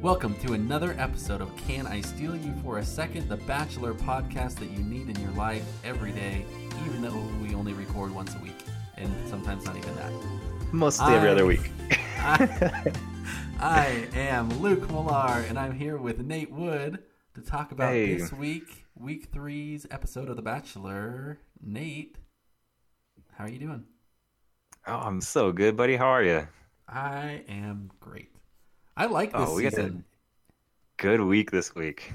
Welcome to another episode of Can I Steal You for a Second, the Bachelor podcast that you need in your life every day, even though we only record once a week, and sometimes not even that. Mostly every I- other week. I, I am Luke Millar, and I'm here with Nate Wood to talk about Hey. this week, week three's episode of The Bachelor. Nate, how are you doing? Oh, I'm so good, buddy. How are you? I am great. I like this Oh, we got season. Good week this week.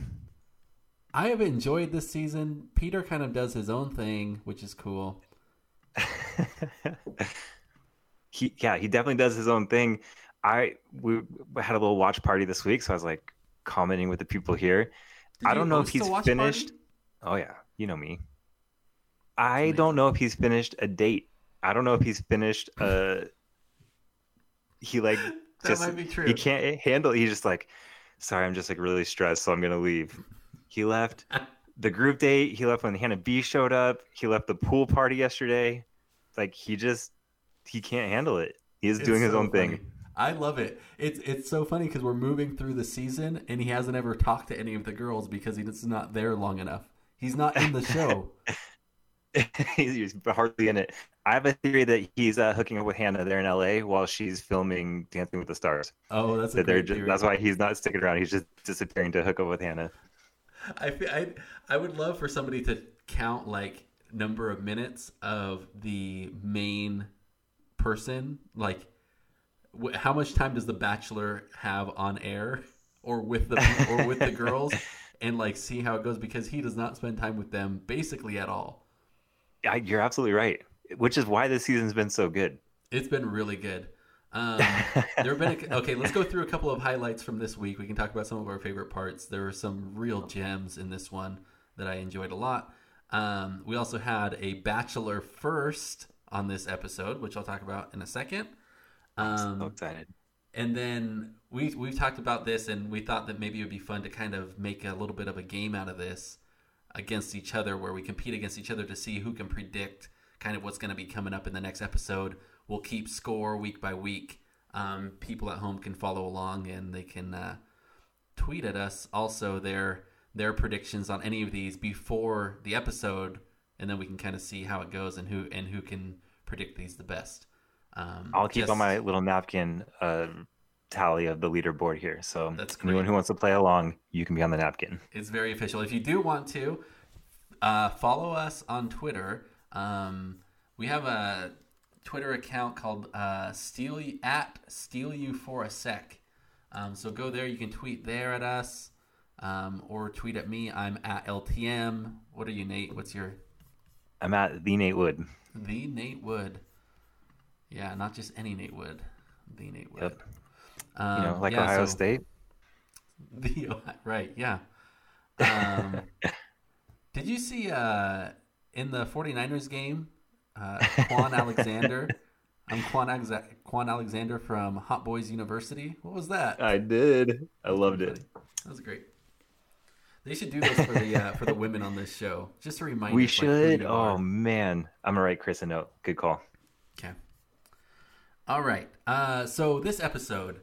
I have enjoyed this season. Peter kind of does his own thing, which is cool. he, yeah, he definitely does his own thing. I we had a little watch party this week, so I was like commenting with the people here. Did I don't know if he's finished. party? Oh yeah, you know me. I don't know if he's finished a date. I don't know if he's finished a. He like That just might be true. he can't handle. He's just like, sorry, I'm just like really stressed, so I'm gonna leave. He left the group date. He left when Hannah B showed up. He left the pool party yesterday. Like he just he can't handle it. He is It's doing his so own thing. I love it. It's it's so funny because we're moving through the season and he hasn't ever talked to any of the girls because he's not there long enough. He's not in the show. he's hardly in it. I have a theory that he's uh, hooking up with Hannah there in LA while she's filming Dancing with the Stars. Oh, that's a That they're just, theory. that's why he's not sticking around. He's just disappearing to hook up with Hannah. I, I I would love for somebody to count like number of minutes of the main person. Like, wh- how much time does the Bachelor have on air, or with the or with the girls, and like see how it goes because he does not spend time with them basically at all. Yeah, you're absolutely right. Which is why this season's been so good. It's been really good. Um, there have been a, okay. Let's go through a couple of highlights from this week. We can talk about some of our favorite parts. There were some real gems in this one that I enjoyed a lot. Um, we also had a bachelor first on this episode, which I'll talk about in a second. Um, so excited. and then we we've talked about this, and we thought that maybe it would be fun to kind of make a little bit of a game out of this against each other, where we compete against each other to see who can predict kind of what's going to be coming up in the next episode. We'll keep score week by week. Um, people at home can follow along, and they can uh, tweet at us also their their predictions on any of these before the episode, and then we can kind of see how it goes and who and who can predict these the best. Um, I'll keep just- on my little napkin uh, tally of the leaderboard here. So That's anyone who wants to play along, you can be on the napkin. It's very official. If you do want to, uh, follow us on Twitter. Um, we have a Twitter account called uh, Steal You- at Steal You for a Sec. Um, so go there. You can tweet there at us, um, or tweet at me. I'm at LTM. What are you, Nate? What's your I'm at the Nate Wood. the Nate Wood? Yeah, not just any Nate Wood. The Nate Wood. Yep. Um, You know, like yeah, Ohio so- State. The right, yeah. Um, did you see uh, in the 49ers game, uh, Kwon Alexander? I'm Kwon, Alexa- Kwon Alexander from Hot Boys University. What was that? I did. I loved it. That was great. They should do this for the uh, for the women on this show, just to remind. We us, should. you Oh man, I'm gonna write Chris a note. Good call. Okay. All right. Uh, so this episode,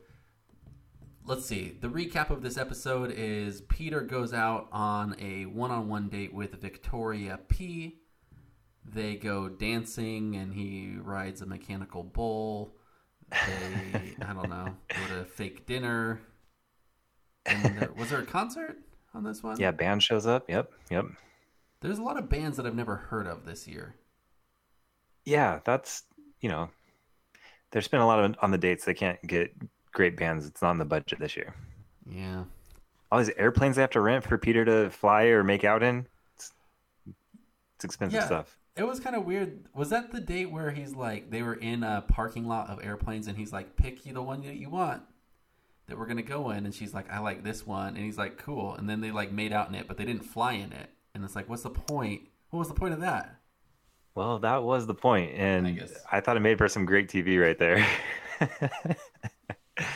let's see. The recap of this episode is Peter goes out on a one-on-one date with Victoria P. They go dancing, and he rides a mechanical bull. They, I don't know, go to fake dinner. And there, was there a concert on this one? Yeah, band shows up. Yep, yep. There's a lot of bands that I've never heard of this year. Yeah, that's you know, there's been a lot of on the dates they can't get great bands. It's not in the budget this year. Yeah. All these airplanes they have to rent for Peter to fly or make out in. It's, it's expensive Yeah. stuff. It was kind of weird. Was that the date where he's like they were in a parking lot of airplanes and he's like, "Pick you the one that you want that we're gonna go in," and she's like, "I like this one," and he's like, "Cool," and then they like made out in it, but they didn't fly in it, and it's like, what's the point? What was the point of that? Well, that was the point, and I I, thought it made for some great TV right there.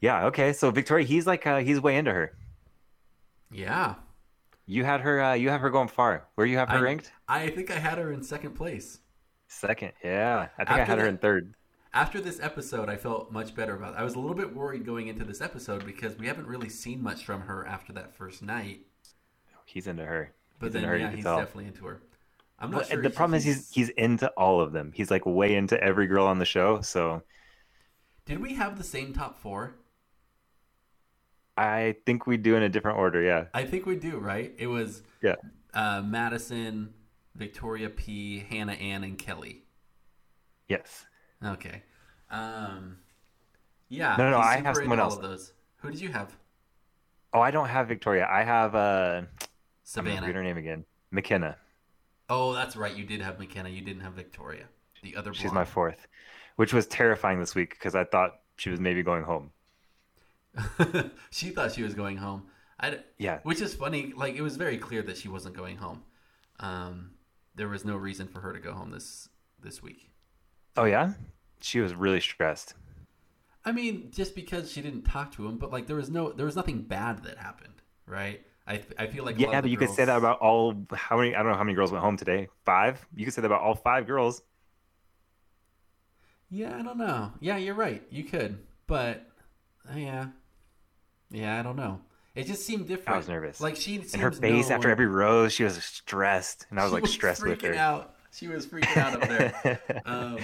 yeah. Okay. So Victoria, he's like uh, he's way into her. Yeah, You had her. Uh, you have her going far. Where you have her I- ranked? I think I had her in second place. Second. Yeah. I think I After had her in third. after this episode, I felt much better about. It. I was a little bit worried going into this episode because we haven't really seen much from her after that first night. He's into her. But He's then, her, yeah, he's tell. definitely into her. I'm not Well, sure. the problem is he's he's into all of them. He's like way into every girl on the show. So Did we have the same top four? I think we do in a different order. Yeah. I think we do, right? It was Yeah. uh, Madison, Victoria P, Hannah Ann, and Kelley. Yes. Okay. Um, yeah. No, no, he's I have someone else. Of those. Who did you have? Oh, I don't have Victoria. I have uh. I'm gonna Savannah. read her name again. Mykenna. Oh, that's right. You did have Mykenna. You didn't have Victoria. The other. She's my fourth, which was terrifying this week because I thought she was maybe going home. she thought she was going home. I, Yeah. which is funny. Like it was very clear that she wasn't going home. Um, there was no reason for her to go home this this week. Oh yeah. She was really stressed. I mean, just because she didn't talk to him, but like there was no, there was nothing bad that happened, right? I, I feel like Yeah, but you could say that about all. How many? I don't know how many girls went home today. Five. You could say that about all five girls. Yeah, I don't know. Yeah, you're right. You could, but uh, yeah, yeah, I don't know. It just seemed different. I was nervous. Like she And her face after every rose, she was stressed, and I was she like stressed with freaking her. Out. She was freaking out up there. Um,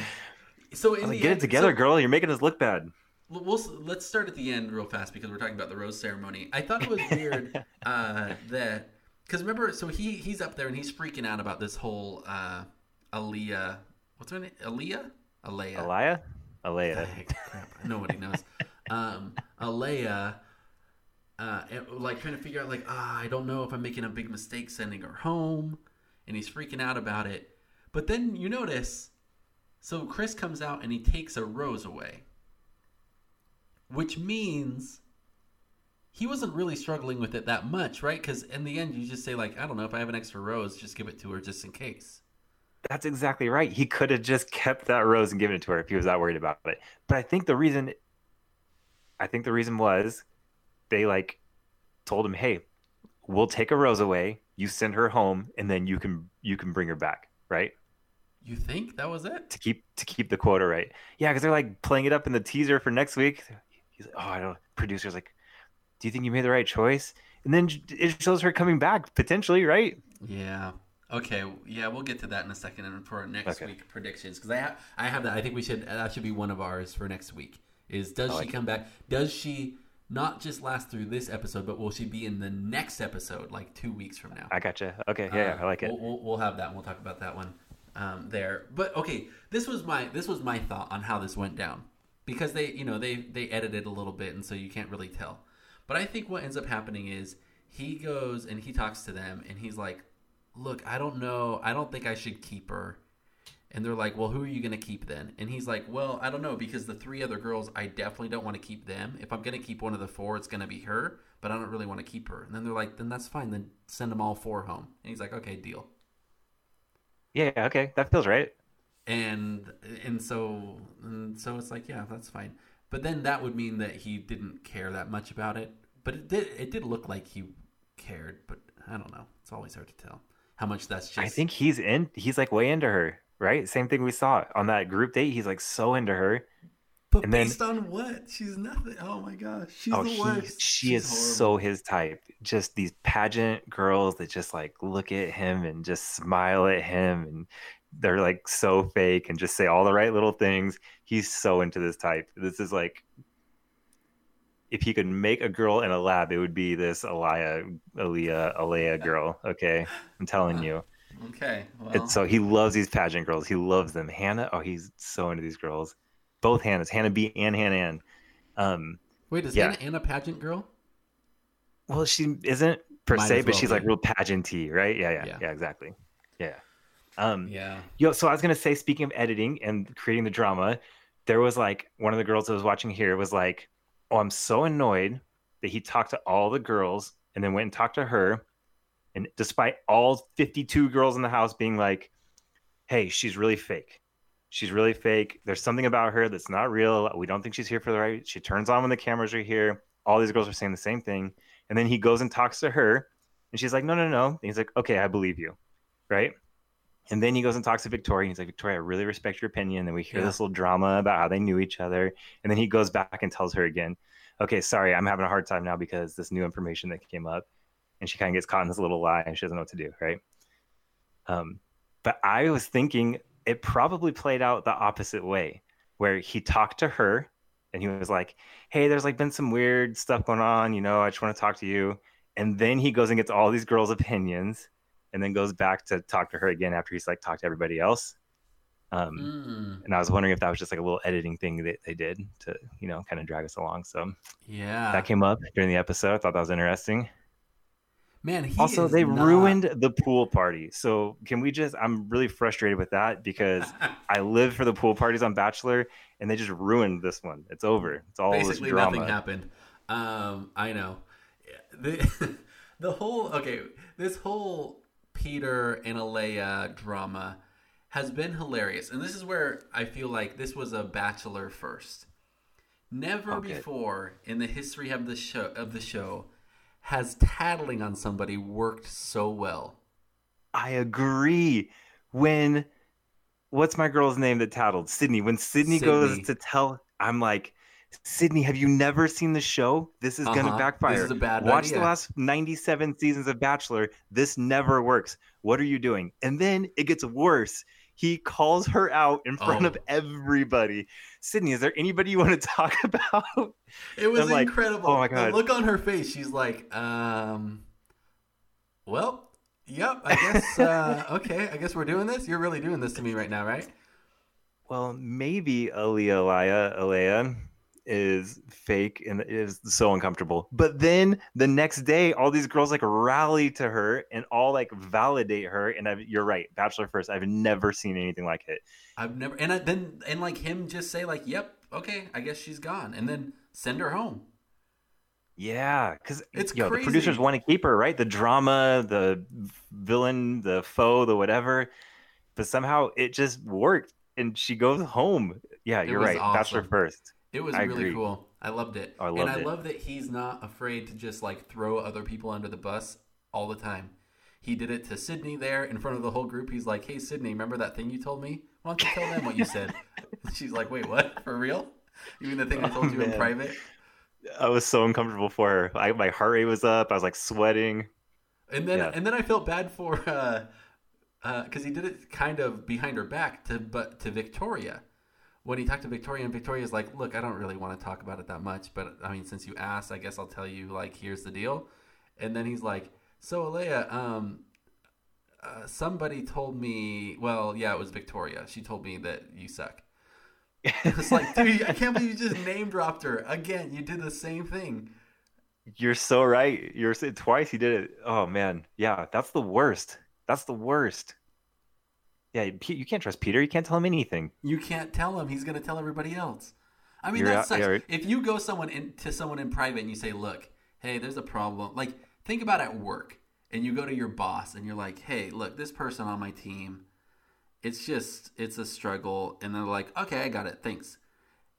so in I was the like, get end, it together, so- girl. You're making us look bad. We'll, let's start at the end real fast because we're talking about the rose ceremony. I thought it was weird uh, that because remember, so he he's up there and he's freaking out about this whole uh, Aaliyah. What's her name? Aaliyah. Alaya. Dang, crap. Nobody knows. Um, Alea, uh, and, like trying to figure out, like, ah, I don't know if I'm making a big mistake sending her home, and he's freaking out about it. But then you notice, so Chris comes out and he takes a rose away, which means he wasn't really struggling with it that much, right? Because in the end, you just say, like, I don't know if I have an extra rose, just give it to her just in case. That's exactly right. He could have just kept that rose and given it to her if he was that worried about it. But I think the reason, I think the reason was, they like told him, "Hey, we'll take a rose away. You send her home, and then you can you can bring her back, right? You think that was it? To keep to keep the quota right. Yeah, because they're like playing it up in the teaser for next week. He's like, oh, I don't. Producer's like, do you think you made the right choice? And then it shows her coming back potentially, right? Yeah. Okay. Yeah, we'll get to that in a second and for our next Okay. week predictions because I have I have that. I think we should that should be one of ours for next week. Is does I she like it. come back? Does she not just last through this episode, but will she be in the next episode, like two weeks from now? I gotcha. Okay, yeah, Uh, I like it. We'll, we'll, we'll have that. and We'll talk about that one um, there. But okay, this was my this was my thought on how this went down because they you know they they edited a little bit and so you can't really tell. But I think what ends up happening is he goes and he talks to them and he's like, "Look, I don't know. I don't think I should keep her." And they're like, "Well, who are you going to keep then?" And he's like, "Well, I don't know because the three other girls, I definitely don't want to keep them. If I'm going to keep one of the four, it's going to be her, but I don't really want to keep her." And then they're like, "Then that's fine. Then send them all four home." And he's like, "Okay, deal." Yeah, okay, that feels right. And and so and so it's like, yeah, that's fine. But then that would mean that he didn't care that much about it. But it did it did look like he cared, but I don't know. It's always hard to tell how much that's just I think he's in. He's like way into her, right? Same thing we saw on that group date. He's like so into her. But and then- based on what? She's nothing. Oh my gosh, she's oh, the he, worst. she is horrible. so his type. Just these pageant girls that just like look at him and just smile at him, and they're like so fake and just say all the right little things. He's so into this type. This is like. If he could make a girl in a lab, it would be this Alaya, Aaliyah, Alea girl. Okay, I'm telling uh, you. Okay. Well, And so he loves these pageant girls. He loves them. Hannah, oh, he's so into these girls. Both Hannahs, Hannah B and Hannah Ann. Um, wait, is yeah. Hannah Ann a pageant girl? well, she isn't per Might se, as but she's be. like real pageanty, right? Yeah, yeah, Yeah. yeah, exactly. Yeah. Um, Yeah. yo, so I was gonna say, speaking of editing and creating the drama, there was like one of the girls that was watching here was like, "Oh, I'm so annoyed that he talked to all the girls and then went and talked to her, and despite all 52 girls in the house being like, hey, she's really fake." She's really fake. There's something about her that's not real. We don't think she's here for the right. She turns on when the cameras are here. All these girls are saying the same thing. And then he goes and talks to her, and she's like, "No, no, no." And he's like, "Okay, I believe you." Right? And then he goes and talks to Victoria. And he's like, Victoria, I really respect your opinion. And then we hear Yeah. this little drama about how they knew each other. And then he goes back and tells her again, okay, sorry, I'm having a hard time now because this new information that came up. And she kind of gets caught in this little lie and she doesn't know what to do, right? Um, but I was thinking it probably played out the opposite way, where he talked to her and he was like, hey, there's like been some weird stuff going on. You know, I just want to talk to you. And then he goes and gets all these girls' opinions and then goes back to talk to her again after he's like talked to everybody else. Um, Mm, and I was wondering if that was just like a little editing thing that they did to, you know, kind of drag us along. So yeah. that came up during the episode. I thought that was interesting. Man, also, they not- ruined the pool party. So can we just? I'm really frustrated with that because I live for the pool parties on Bachelor, and they just ruined this one. It's over. It's all basically this drama. nothing happened. Um, I know. The the whole okay, this whole Peter and Alea drama has been hilarious, and this is where I feel like this was a Bachelor first. Never Okay. before in the history of the show of the show has tattling on somebody worked so well. I agree. When what's my girl's name that tattled? Sydney. When Sydney, goes to tell, I'm like, Sydney, have you never seen the show? This is Uh-huh. gonna backfire. This is a bad Watch idea. the last 97 seasons of Bachelor. This never works. What are you doing? And then it gets worse. He calls her out in front Oh. of everybody. Sydney, is there anybody you want to talk about? It was I'm like, incredible. oh my god! The look on her face, she's like, um, well, yep, I guess, uh, okay, I guess we're doing this. You're really doing this to me right now, right? Well, maybe Aaliyah Alea is fake and is so uncomfortable. But then the next day, all these girls like rally to her and all like validate her. And I've, you're right, Bachelor First. I've never seen anything like it. I've never, and I, then, and like him just say like, yep, okay, I guess she's gone, and then send her home. Yeah, because It's know, the producers want to keep her, right? The drama, the villain, the foe, the whatever. But somehow it just worked, and she goes home. Yeah, It you're right. Bachelor awesome. First. It was I really agree. cool. I loved it. I and I it. love that he's not afraid to just like throw other people under the bus all the time. He did it to Sydney there in front of the whole group. He's like, "Hey, Sydney, remember that thing you told me? Why don't you tell them what you said?" She's like, "Wait, what? For real? You mean the thing I told Oh, you in private?" I was so uncomfortable for her. I, my heart rate was up. I was like sweating. And then Yeah. and then I felt bad for uh because he did it kind of behind her back to but to Victoria. When he talked to Victoria and Victoria's like, "Look, I don't really want to talk about it that much, but I mean, since you asked, I guess I'll tell you like here's the deal." And then he's like, "So Alea, um uh, somebody told me, well, yeah, it was Victoria. She told me that you suck." It's like, dude, I can't believe you just name dropped her again. You did the same thing. You're so right. You're twice he did it. Oh man, yeah, that's the worst. That's the worst. Yeah, you can't trust Peter. You can't tell him anything. You can't tell him. He's going to tell everybody else. I mean, You're that out- sucks. you're- If you go someone in, to someone in private and you say, "Look, hey, there's a problem." Like, think about at work, and you go to your boss and you're like, "Hey, look, this person on my team, it's just it's a struggle," and they're like, "Okay, I got it, thanks."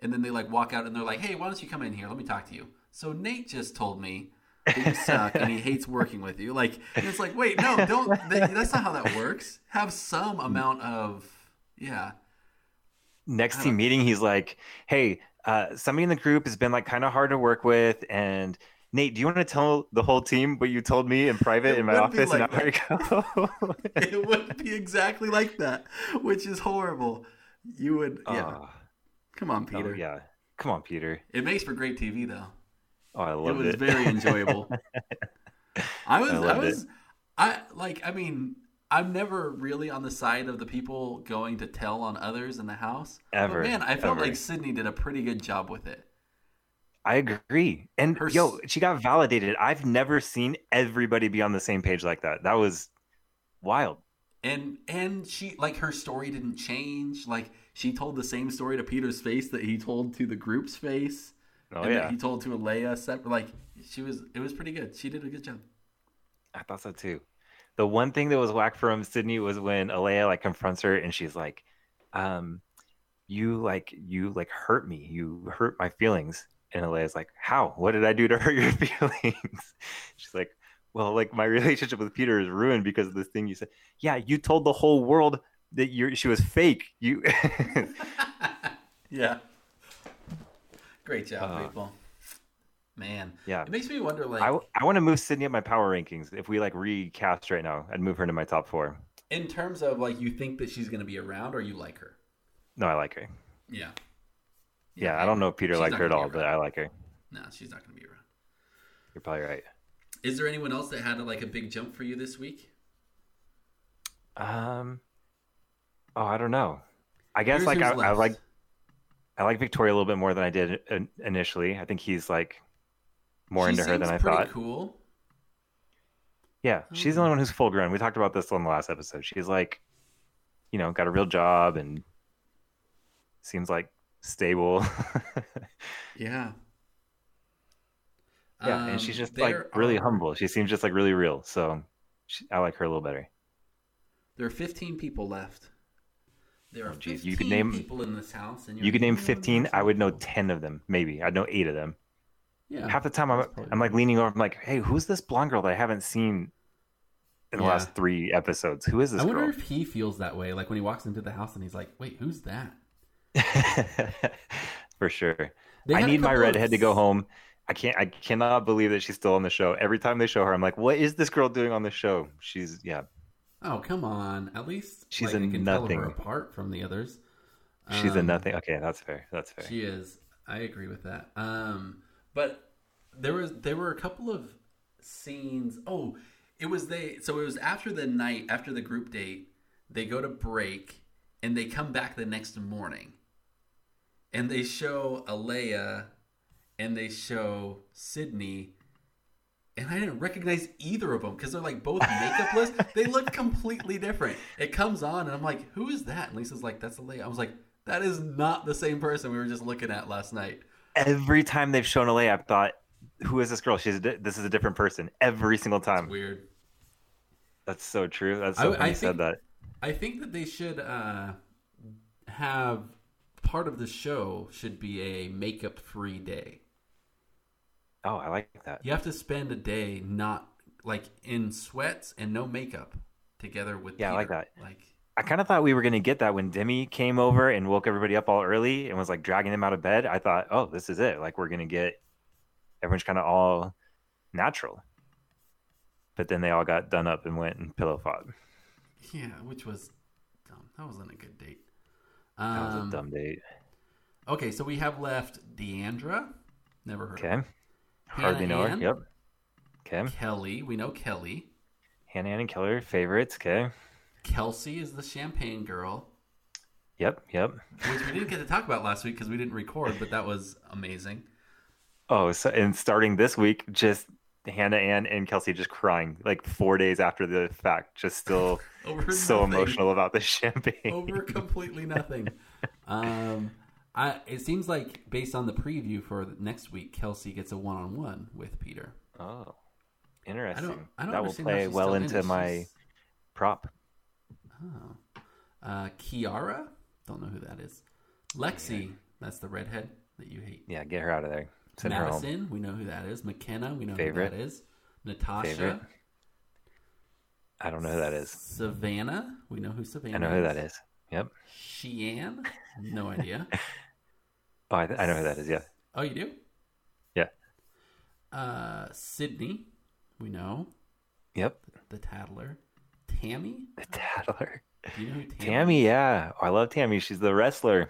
And then they like walk out and they're like, "Hey, why don't you come in here? Let me talk to you." So Nate just told me you suck and he hates working with you. Like, it's like, wait, no, don't. That, that's not how that works. Have some amount of yeah. Next team meeting, he's like, "Hey, uh, somebody in the group has been like kind of hard to work with, and Nate, do you want to tell the whole team what you told me in private It in my office an like hour ago?" it would be exactly like that, which is horrible. You would, yeah. Oh, Come on, oh, Peter. yeah. Come on, Peter. It makes for great TV, though. Oh, I love It was it. very enjoyable. I was, I I, was, I like. I mean, I'm never really on the side of the people going to tell on others in the house. Ever, but man, I felt ever. like Sydney did a pretty good job with it. I agree. And Her yo, she got validated. I've never seen everybody be on the same page like that. That was wild. and and she like her story didn't change like she told the same story to peter's face that he told to the group's face Oh and yeah. he told to Alea separate like she was it was pretty good she did a good job I thought so too. The one thing that was whack from Sydney was when Alea like confronts her and she's like, um, you like you like hurt me. You hurt my feelings. And Alea's like, How? What did I do to hurt your feelings? She's like, well, like my relationship with Peter is ruined because of this thing you said. Yeah, you told the whole world that you she was fake. You yeah. Great job, Uh, people. Man, Yeah. it makes me wonder. Like, I, I want to move Sydney up my power rankings. If we like recast right now, I'd move her into my top four. in terms of like, you think that she's going to be around, or you like her? No, I like her. Yeah. Yeah, I don't know if Peter liked her at all, but. I like her. No, she's not going to be around. You're probably right. Is there anyone else that had like a big jump for you this week? Um, oh, I don't know. I guess Here's like I, I like I like Victoria a little bit more than I did in- initially. I think he's like more She into her than I thought. Cool. Yeah, she's the only one who's full grown. We talked about this on the last episode. She's like, you know, got a real job and seems like stable. Yeah. yeah, and Um, she's just like there really are- humble. She seems just like really real. So she, I like her a little better. There are 15 people left. There are Oh, geez, 15 you could name- people in this house, and you're could name the only one 15. I would know 10 of them, maybe. I'd know eight of them. Yeah. Half the time I'm, I'm like leaning over. I'm like, hey, who's this blonde girl that I haven't seen in the Yeah. last three episodes? Who is this I wonder girl? if he feels that way, like when he walks into the house and he's like, "Wait, who's that?" For sure. They I need my of- redhead to go home. I can't. I cannot believe that she's still on the show. Every time they show her, I'm like, what is this girl doing on the show? She's yeah. Oh, come on! At least She's like, a can tell nothing. her apart from the others. She's a Um, nothing. Okay, that's fair. That's fair. She is. I agree with that. Um, but there was there were a couple of scenes. Oh, it was they. So it was after the night after the group date. They go to break and they come back the next morning, and they show Alea and they show Sydney. And I didn't recognize either of them because they're like both makeupless. they look completely different. It comes on, and I'm like, "Who is that?" And Lisa's like, "That's Alea." I was like, "That is not the same person we were just looking at last night." Every time they've shown Alea, I've thought, who is this girl? She's a di- this is a different person every single time. Weird. That's so true. That's I- so I you think- said that. I think that they should uh, have part of the show should be a makeup-free day. Oh, I like that. You have to spend a day not like in sweats and no makeup together with. Yeah, I like that. Like, I kind of thought we were going to get that when Demi came over and woke everybody up all early and was like dragging them out of bed. I thought, oh, this is it. Like we're going to get everyone's kind of all natural. But then they all got done up and went and pillow fought. yeah, which was dumb. That wasn't a good date. That was Um, a dumb date. Okay, so we have left Deandra. Never heard of Okay. Hardly know her. Yep. Okay. Kelley. We know Kelley. Hannah Ann and Killer favorites. Okay. Kelsey is the champagne girl, Yep. Yep. which we didn't get to talk about last week because we didn't record, but that was amazing. Oh, so, and starting this week, just Hannah Ann and Kelsey just crying like four days after the fact, just still so nothing. emotional about the champagne. Over completely nothing. Um, I it seems like based on the preview for next week, Kelsey gets a one-on-one with Peter. Oh, I interesting. don't. I don't that will play well still in into my She's- prop. Oh. Uh, Kiarra? Don't know who that is. Lexi, that's the redhead that you hate. Yeah, get her out of there. Send. Madison, we know who that is. Mykenna, we know Favorite. who that is. Natasha. Favorite. I don't know who that is. Savannah, we know who Savannah I know who that is. Yep. Shiann, no idea. Oh, I, th- I know who that is. Yeah. oh, you do? Yeah. Uh, Sydney, we know. Yep. The Tattler. Tammy? The Tattler. Do you know who Tammy Tammy, yeah. Oh, I love Tammy. She's the wrestler.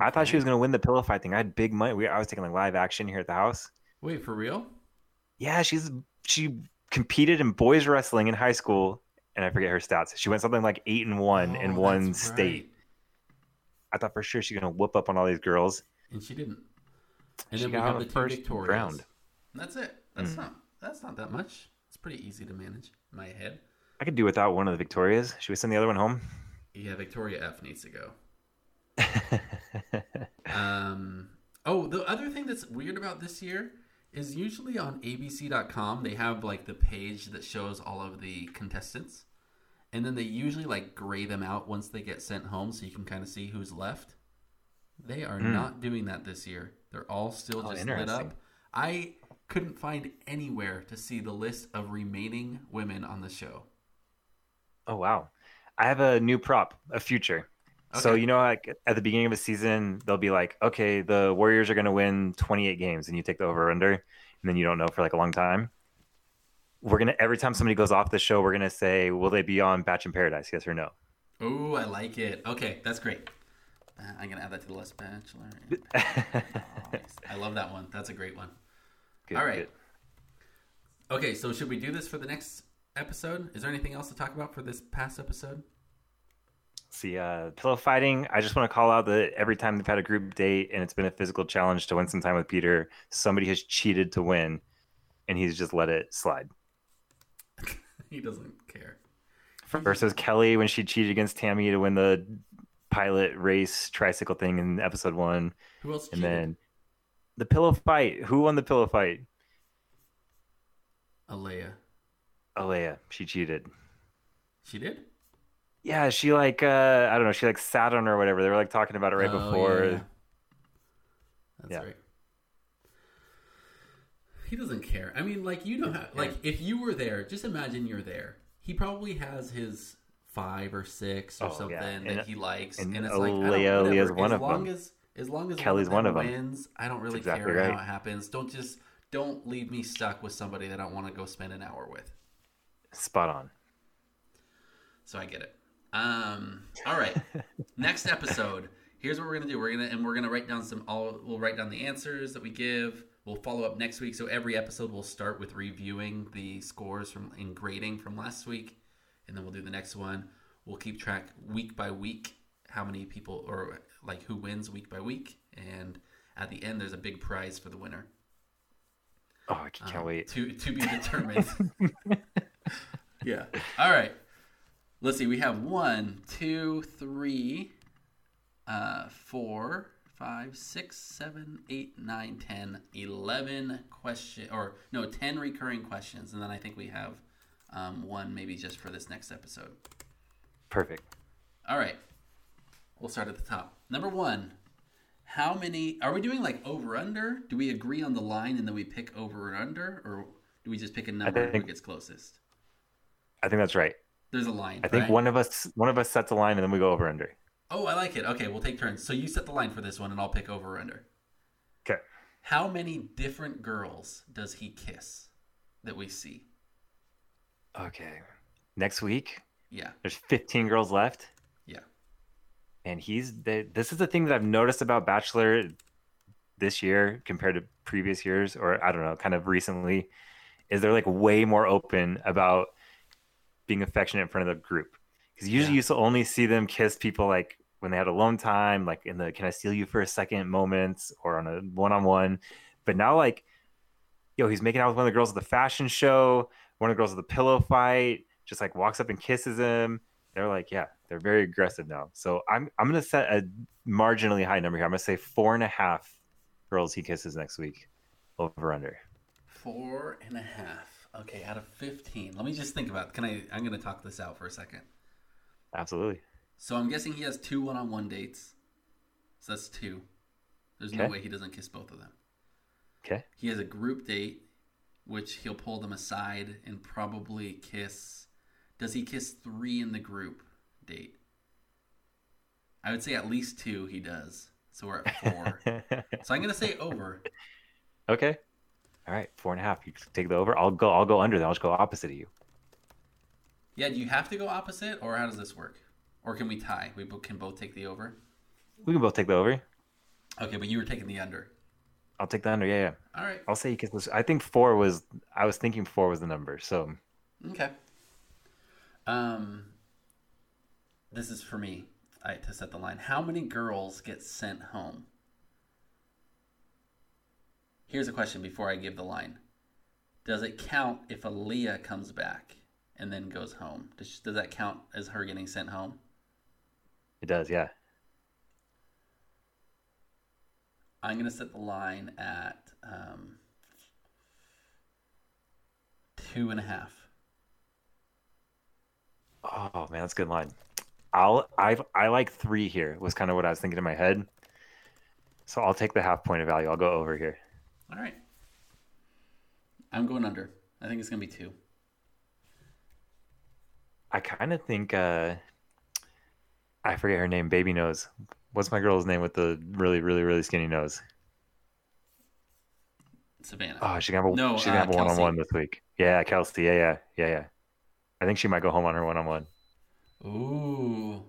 I thought she was gonna win the pillow fight thing. I had big money. We, I was taking like live action here at the house. Wait, for real? Yeah, she's she competed in boys wrestling in high school, and I forget her stats. She went something like eight and one in one state. right. I thought for sure she's gonna whoop up on all these girls. And she didn't. And She then we got have the two first Victorias. round. And that's it. That's Mm. not that's not that much. It's pretty easy to manage in my head. I could do without one of the Victorias. Should we send the other one home? Yeah, Victoria F needs to go. Um, oh, the other thing that's weird about this year is usually on ABC.com they have like the page that shows all of the contestants, and then they usually like gray them out once they get sent home, so you can kind of see who's left. They are Hmm. not doing that this year. They're all still Oh, just lit up. I couldn't find anywhere to see the list of remaining women on the show. Oh wow. I have a new prop, a future. So you know, like at the beginning of a season, they'll be like, "Okay, the Warriors are going to win 28 games," and you take the over under, and then you don't know for like a long time. We're gonna every time somebody goes off the show, we're gonna say, "Will they be on Batch in Paradise? Yes or no?" Oh, I like it. Okay, that's great. Uh, I'm gonna add that to the list. Bachelor. in Paradise. I love that one. That's a great one. Good, All right. good. Okay, so should we do this for the next episode? Is there anything else to talk about for this past episode? See, uh, pillow fighting. I just want to call out that every time they've had a group date and it's been a physical challenge to win some time with Peter, somebody has cheated to win, and he's just let it slide. He doesn't care. Versus Kelley when she cheated against Tammy to win the pilot race tricycle thing in episode one, Who else? and cheated? then the pillow fight. Who won the pillow fight? Alea. Alea. She cheated. She did. Yeah, she like uh I don't know, she like sat on her or whatever. They were like talking about it right Oh, before. yeah, yeah. That's Yeah. right. He doesn't care. I mean, like you know how, like if you were there, just imagine you're there. He probably has his five or six or Oh, something yeah. that And- he likes, and, and it's like I don't, Alea- Alea's whatever. one as of long them. as as long as Kelley's one of them them. wins, I don't really exactly care how right. it happens. Don't just don't leave me stuck with somebody that I want to go spend an hour with. Spot on. So I get it. Um, all right. Next episode. Here's what we're gonna do. We're gonna and we're gonna write down some. All we'll write down the answers that we give. We'll follow up next week. So every episode will start with reviewing the scores from and grading from last week, and then we'll do the next one. We'll keep track week by week how many people or like who wins week by week, and at the end there's a big prize for the winner. Oh, I can't Um, wait. To to be determined. yeah. All right. Let's see. We have one, two, three, uh, four, five, six, seven, eight, nine, ten, eleven question or no, ten recurring questions, and then I think we have um, one maybe just for this next episode. Perfect. All right. We'll start at the top. Number one. How many are we doing like over under? Do we agree on the line and then we pick over or under, or do we just pick a number and who think- gets closest? I think that's right. There's a line. I think right? one of us one of us sets a line and then we go over under. Oh, I like it. Okay, we'll take turns. So you set the line for this one, and I'll pick over or under. Okay. How many different girls does he kiss that we see? Okay. Next week, Yeah, there's 15 girls left. yeah. and he's the, this is the thing that I've noticed about Bachelor this year compared to previous years, or I don't know, kind of recently, is they're like way more open about being affectionate in front of the group. Because usually Yeah. you used to only see them kiss people like when they had alone time, like in the "Can I steal you for a second moments, or on a one-on-one. But now, like, yo, he's making out with one of the girls at the fashion show, one of the girls at the pillow fight, just like walks up and kisses him they're like, yeah, they're very aggressive now. So I'm I'm gonna set a marginally high number here. I'm gonna say four and a half girls he kisses next week, over under. Four and a half. Okay, out of fifteen. Let me just think about. Can I? I'm gonna talk this out for a second. Absolutely. So I'm guessing he has two one-on-one dates. So that's two. There's no way he doesn't kiss both of them. Okay. He has a group date, which he'll pull them aside and probably kiss. Does he kiss three in the group date? I would say at least two he does. So we're at four. so I'm gonna say over. okay. All right, four and a half. You take the over. I'll go. I'll go under. Then I'll just go opposite of you. Yeah, do you have to go opposite, or how does this work? Or can we tie? We can both take the over. We can both take the over. Okay, but you were taking the under. I'll take the under. Yeah, yeah. All right. I'll say kisses. I think four was. I was thinking four was the number. So Okay. Um, this is for me. I to set the line. How many girls get sent home? Here's a question before I give the line. Does it count if Aaliyah comes back and then goes home? Does, does that count as her getting sent home? it does. Yeah. I'm gonna set the line at um, two and a half. Oh man, that's a good line. I'll I I like three here. Was kind of what I was thinking in my head. So I'll take the half point of value. I'll go over here. All right. I'm going under. I think it's gonna be two. I kind of think uh, I forget her name. Baby nose. What's my girl's name with the really, really, really skinny nose? Savannah. Oh, she can have a No, she can uh, have a one on one this week. Yeah, Kelsey. Yeah, yeah, yeah, yeah. I think she might go home on her one on one. Ooh.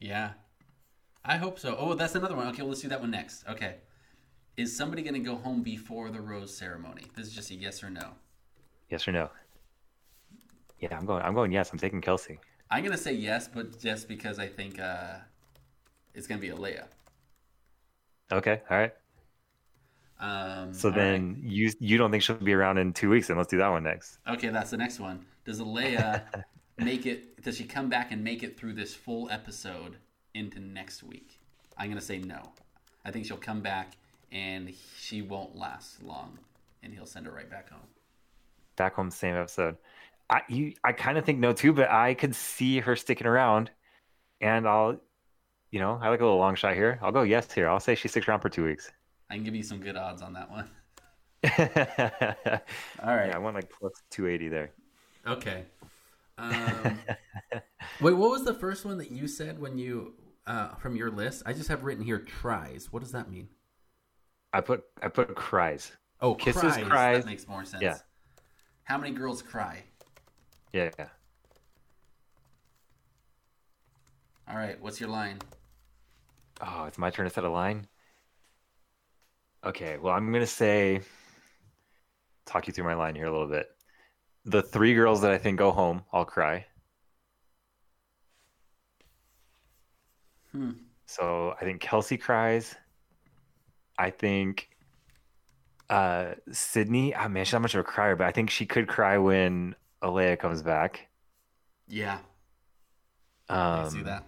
Yeah. I hope so. Oh, that's another one. Okay, well, let's do that one next. Okay. Is somebody going to go home before the rose ceremony? This is just a yes or no. Yes or no? Yeah, I'm going. I'm going. Yes, I'm taking Kelsey. I'm going to say yes, but just because I think uh, it's going to be Alea. Okay. All right. Um, So then you you don't think she'll be around in two weeks? Then let's do that one next. Okay, that's the next one. Does Alea make it? Does she come back and make it through this full episode into next week? I'm going to say no. I think she'll come back and she won't last long, and he'll send her right back home. Back home, same episode. I you I kind of think no too, but I could see her sticking around, and I'll, you know, I like a little long shot here. I'll go yes here. I'll say she sticks around for two weeks. I can give you some good odds on that one. yeah, All right. I want like plus two eighty there. Okay. Um, wait, what was the first one that you said when you uh, from your list? I just have written here tries. What does that mean? I put I put cries. Oh, Kisses, cries. cries. That makes more sense. Yeah. How many girls cry? Yeah. All right. What's your line? Oh, it's my turn to set a line. Okay, well, I'm gonna say, talk you through my line here a little bit. The three girls that I think go home, I'll cry. Hmm. So I think Kelsey cries. I think uh Sydney, oh man, she's not much of a crier, but I think she could cry when Alea comes back. Yeah. I Um, can see that.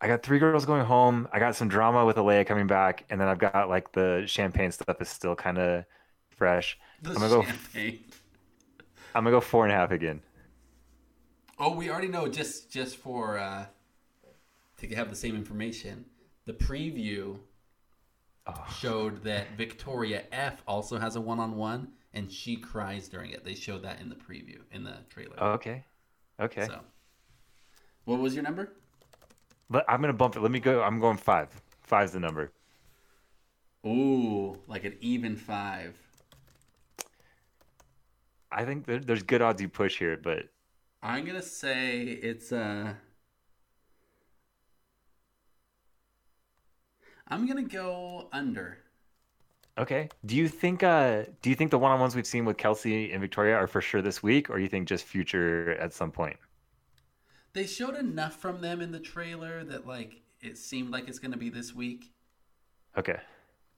I got three girls going home. I got some drama with Alea coming back, and then I've got like the champagne stuff is still kind of fresh. The I'm gonna go- champagne. I'm gonna go four and a half again. Oh, we already know. Just just for uh, to have the same information, the preview Oh. showed that Victoria F also has a one-on-one, and she cries during it. They showed that in the preview in the trailer. Oh, okay, okay. So, what was your number? But I'm gonna bump it. Let me go. I'm going five. Five's the number. Ooh, like an even five. I think there, there's good odds you push here, but I'm gonna say it's uh I'm gonna go under. Okay. Do you think? Uh, do you think the one-on-ones we've seen with Kelsey and Victoria are for sure this week, or you think just future at some point? They showed enough from them in the trailer that like it seemed like it's gonna be this week, Okay.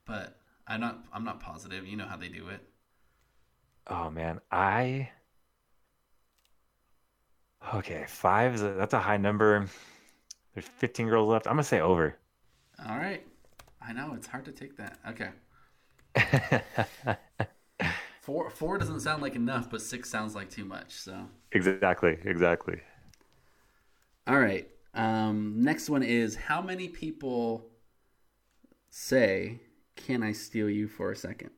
but I'm not I'm not positive. You know how they do it. Oh man, I. Okay, five is a, that's a high number. There's 15 girls left. I'm gonna say over. All right. I know it's hard to take that. Okay. Four four doesn't sound like enough, but six sounds like too much. So exactly, exactly. All right. Um, next one is how many people say, "Can I steal you for a second?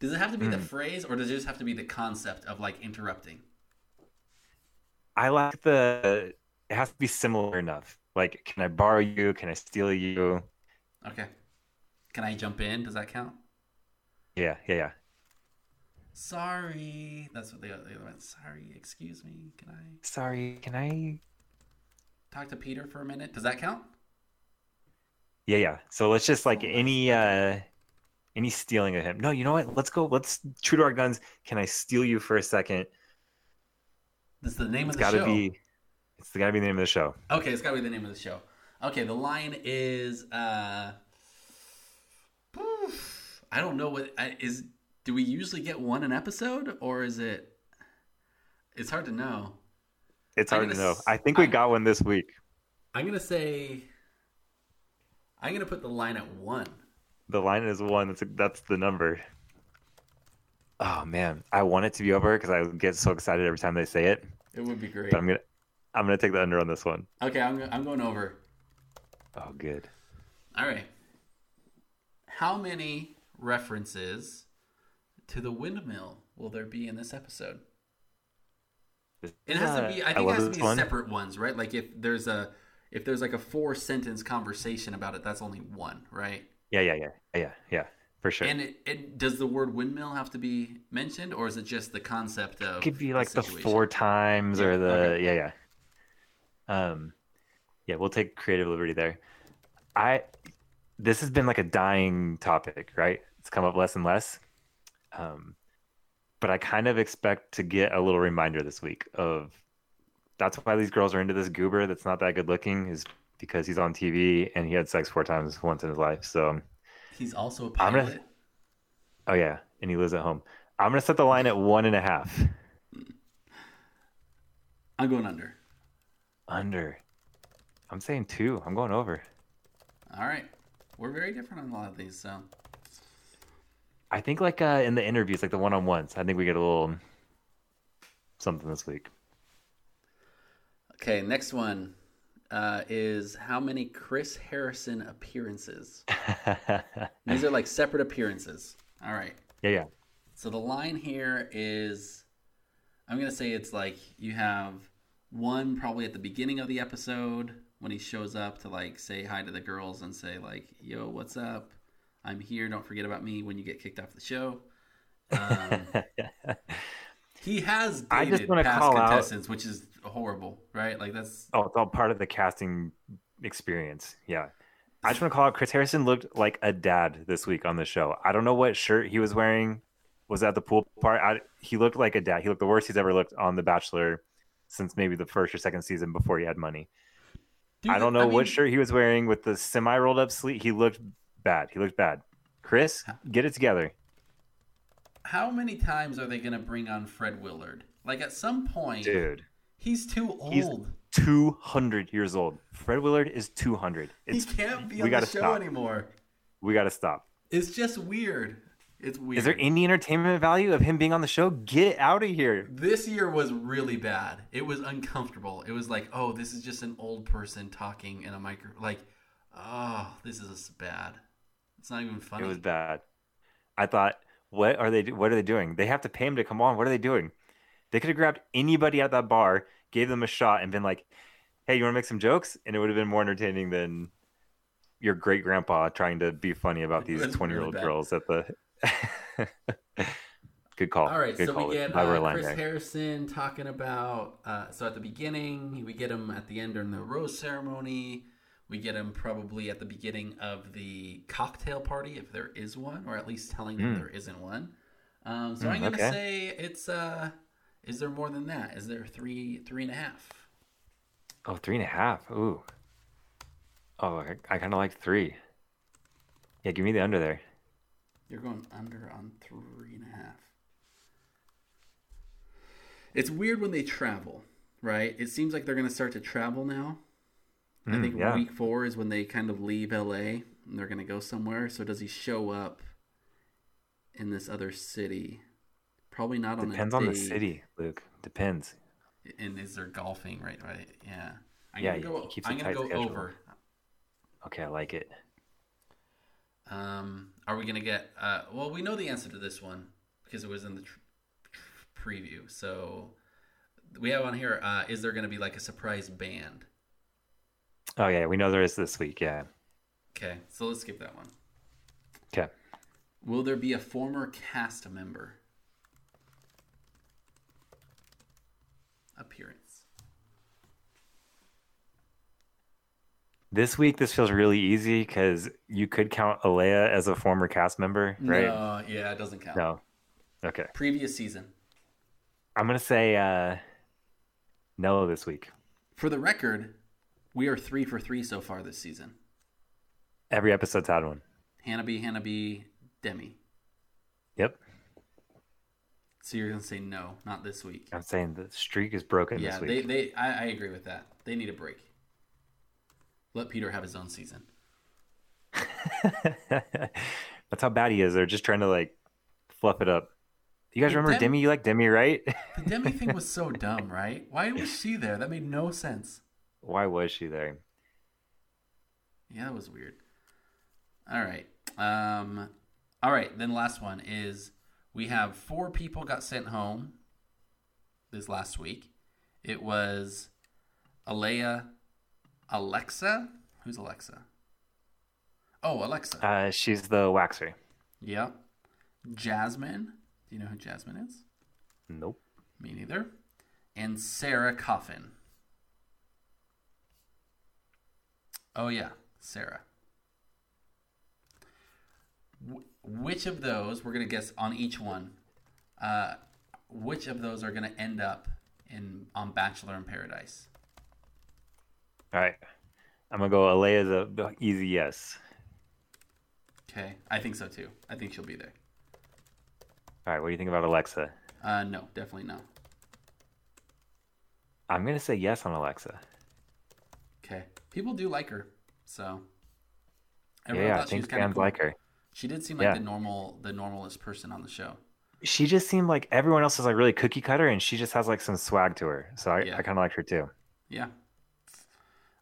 Does it have to be the phrase, or does it just have to be the concept of like interrupting? I like the. It has to be similar enough. Like, can I borrow you? Can I steal you? Okay. Can I jump in? Does that count? Yeah, yeah, yeah. Sorry. That's what the other, the other one. Sorry. Excuse me. Can I Sorry, can I? talk to Peter for a minute? Does that count? Yeah, yeah. So let's just like any uh any stealing of him. No, you know what? Let's go. Let's true to our guns. Can I steal you for a second? This is the name It's of the got to show. be. It's got to be the name of the show. Okay, it's got to be the name of the show. Okay, the line is uh I don't know what I- is do we usually get one an episode or is it It's hard to know. It's hard to know. s- I think we I'm- got one this week. I'm going to say I'm going to put the line at 1. The line is one. That's that's the number. Oh man, I want it to be over because I get so excited every time they say it. It would be great. But I'm gonna I'm gonna take the under on this one. Okay, I'm I'm going over. Oh, good. All right. How many references to the windmill will there be in this episode? It has to be. I think it has to be one. separate ones, right? Like if there's a if there's like a four sentence conversation about it, that's only one, right? Yeah, yeah, yeah, yeah, yeah, for sure. And it, it does the word windmill have to be mentioned, or is it just the concept of? it could be like the, situation? four times Yeah, or the okay. yeah, yeah. Um, yeah, we'll take creative liberty there. I this has been like a dying topic, right? It's come up less and less. Um, but I kind of expect to get a little reminder this week of that's why these girls are into this goober that's not that good looking is because he's on TV and he had sex four times once in his life. So He's also a I'm pilot. gonna- Oh yeah, and he lives at home. I'm gonna set the line at one and a half. I'm going under. Under. I'm saying two. I'm going over. All right, we're very different on a lot of these. So I think like uh, in the interviews, like the one on ones, I think we get a little something this week. okay, next one uh, is how many Chris Harrison appearances? These are like separate appearances. All right. yeah, yeah. So the line here is I'm going to say it's like you have one probably at the beginning of the episode when he shows up to like say hi to the girls and say like, "Yo, what's up? I'm here. Don't forget about me when you get kicked off the show." Um, he has I just dated wanna past call out- contestants, which is horrible, right? Like that's oh, it's all part of the casting experience. Yeah. I just want to call out Chris Harrison looked like a dad this week on the show. I don't know what shirt he was wearing. Was at the pool part? I, he looked like a dad. He looked the worst he's ever looked on The Bachelor since maybe the first or second season before he had money. You I don't know mean, what shirt he was wearing with the semi rolled up sleeve. He looked bad. He looked bad. Chris, get it together. How many times are they going to bring on Fred Willard? Like at some point, Dude, he's too old. He's- 200 years old. Fred Willard is 200. he can't be we on the show stop. anymore. we got to stop. It's just weird. It's weird. Is there any entertainment value of him being on the show? Get out of here. this year was really bad. It was uncomfortable. It was like, oh, this is just an old person talking in a micro. Like, oh, this is bad. It's not even funny. It was bad. I thought, what are they? What are they doing? They have to pay him to come on. What are they doing? They could have grabbed anybody at that bar, gave them a shot, and been like, "Hey, you want to make some jokes?" And it would have been more entertaining than your great grandpa trying to be funny about these twenty-year-old bad. girls at the. Good call. All right, Good so call. we get uh, Chris. Harrison talking about. Uh, so at the beginning, we get him at the end during the rose ceremony. We get him probably at the beginning of the cocktail party, if there is one, or at least telling them Mm. there isn't one. Um, so Mm, I'm gonna okay. say it's. Uh, is there more than that? Is there three, three and a half? Oh, three and a half. Ooh. Oh, I, I kind of like three. Yeah, give me the under there. You're going under on three and a half. It's weird when they travel, right? It seems like they're going to start to travel now. I Mm, think yeah. week four is when they kind of leave LA and they're going to go somewhere. So does he show up in this other city? Probably not on Depends a on the city, Luke. Depends. And is there golfing? Right, right. Yeah. I'm Yeah, gonna go. he keeps a I'm gonna tight go schedule. over. Okay, I like it. Um, are we gonna get? Uh, well, we know the answer to this one because it was in the tr- tr- preview. So we have on here. Uh, is there gonna be like a surprise band? Oh yeah, we know there is this week. Yeah. Okay, so let's skip that one. Okay. Will there be a former cast member appearance? This week, this feels really easy because you could count Alayah as a former cast member, right? No, yeah, it doesn't count. No. Okay. Previous season. I'm gonna say uh, no this week. For the record, we are three for three so far this season. Every episode's had one. Hannah B, Hannah B, Demi. Yep. So you're gonna say no, not this week. I'm saying the streak is broken Yeah, this they, week. they I, I agree with that. They need a break. Let Peter have his own season. That's how bad he is. They're just trying to like fluff it up. You guys Hey, remember Dem- Demi? You like Demi, right? The Demi thing was so dumb, right? Why was she there? That made no sense. Why was she there? Yeah, that was weird. All right. Um all right, then last one is we have four people got sent home this last week. It was Alayah, Alexa. Who's Alexa? Oh, Alexa. Uh, she's the waxer. Yep. Jasmine. Do you know who Jasmine is? Nope. Me neither. And Sarah Coffin. Oh, yeah, Sarah. Wh- which of those, we're going to guess on each one, uh, which of those are going to end up in on Bachelor in Paradise? All right. I'm gonna go. Alayah's a easy yes. Okay, I think so too. I think she'll be there. All right. What do you think about Alexa? Uh, no, definitely no. I'm gonna say yes on Alexa. People do like her, so. yeah, I thought she was think fans cool. like her. She did seem like Yeah. the normal, the normalest person on the show. She just seemed like everyone else is like really cookie cutter, and she just has like some swag to her. So I, Yeah. I kind of like her too. Yeah.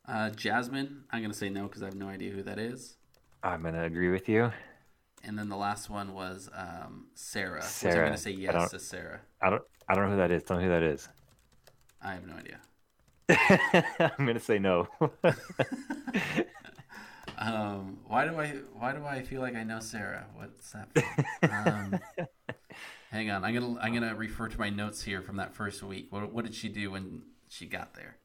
Uh, Jasmine, I'm gonna say no because I have no idea who that is. I'm gonna agree with you. And then the last one was um, Sarah, which I'm Sarah. gonna say yes to Sarah. I don't. I don't know who that is. Tell me who that is. I have no idea. I'm gonna say no. Um, why do I why do I feel like I know Sarah? What's that? Um, hang on, I'm gonna I'm gonna refer to my notes here from that first week. What what did she do when she got there?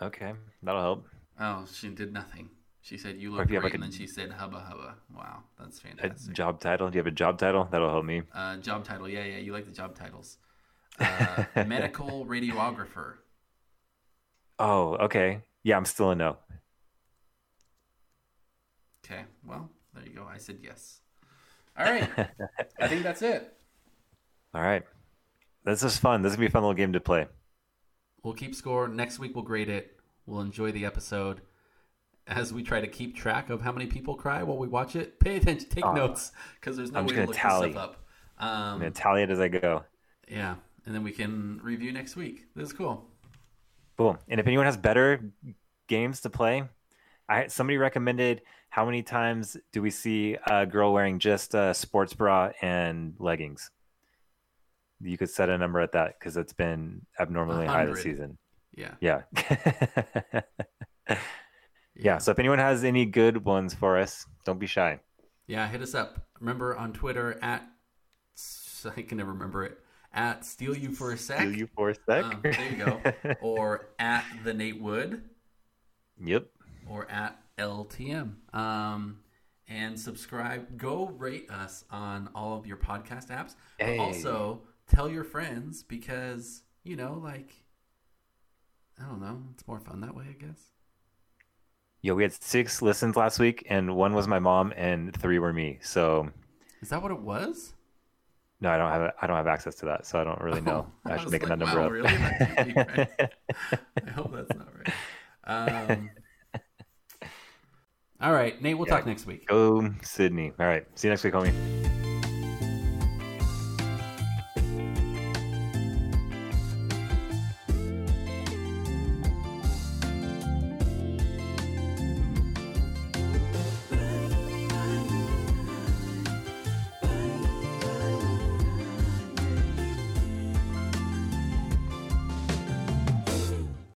okay, that'll help. Oh, she did nothing. She said you look you great, like, and then she said hubba hubba. Wow, that's A fantastic. job title? Do you have a job title? That'll help me. Uh, job title, yeah, yeah, you like the job titles. Uh, medical radiographer. Oh, okay. Yeah, I'm still a no. Okay, well, there you go. I said yes. All right, I think that's it. All right. This is fun. This is gonna be a fun little game to play. We'll keep score. Next week we'll grade it. We'll enjoy the episode as we try to keep track of how many people cry while we watch it. Pay attention, take notes because there's no I'm way to look tally. this stuff up. I'm Um, gonna tally it as I go. yeah, and then we can review next week. This is cool. Cool. And if anyone has better games to play, I somebody recommended how many times do we see a girl wearing just a sports bra and leggings? You could set a number at that because it's been abnormally high this 100. season. Yeah, Yeah. yeah. So if anyone has any good ones for us, don't be shy. Yeah, hit us up. Remember on Twitter at I can never remember it at steal you for a sec. Steal you for a sec. Um, there you go. or at the Nate Wood yep. or at LTM. Um, and subscribe. Go rate us on all of your podcast apps. But Hey. Also, tell your friends because you know, like I don't know, it's more fun that way, I guess. Yeah, we had six listens last week, and one was my mom, and three were me. So Is that what it was? No, I don't have I don't have access to that, so I don't really know. Oh, I was make like, that number wow, up. really? That can't be right. I hope that's not right. Um, all right, Nate. We'll Yeah. talk next week. Go Sydney. All right. See you next week, homie.